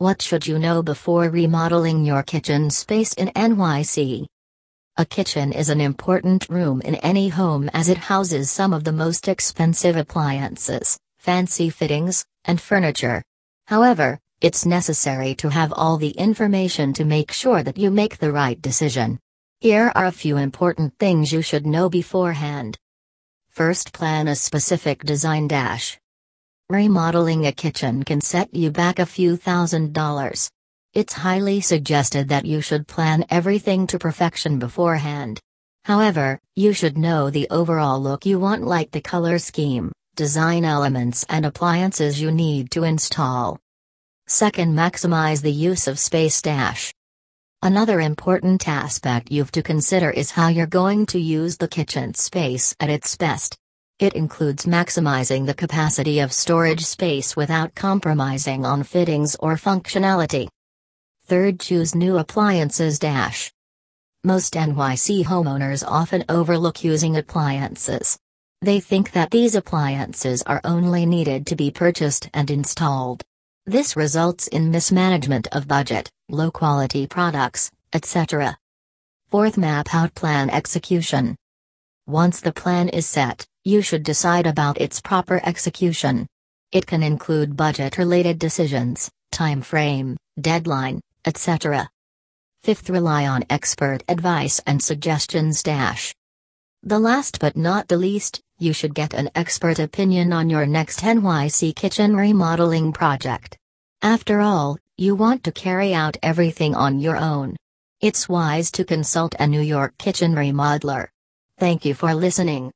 What should you know before remodeling your kitchen space in NYC? A kitchen is an important room in any home as it houses some of the most expensive appliances, fancy fittings, and furniture. However, it's necessary to have all the information to make sure that you make the right decision. Here are a few important things you should know beforehand. First, plan a specific design dash. Remodeling a kitchen can set you back a few thousand dollars. It's highly suggested that you should plan everything to perfection beforehand. However, you should know the overall look you want, like the color scheme, design elements, and appliances you need to install. Second, maximize the use of space dash. Another important aspect you've to consider is how you're going to use the kitchen space at its best. It includes maximizing the capacity of storage space without compromising on fittings or functionality. Third, choose new appliances dash. Most NYC homeowners often overlook using appliances. They think that these appliances are only needed to be purchased and installed. This results in mismanagement of budget, low quality products, etc. Fourth, map out plan execution. Once the plan is set, you should decide about its proper execution. It can include budget related decisions, time frame, deadline, etc. Fifth, rely on expert advice and suggestions. Dash. The last but not the least, you should get an expert opinion on your next NYC kitchen remodeling project. After all, you want to carry out everything on your own. It's wise to consult a New York kitchen remodeler. Thank you for listening.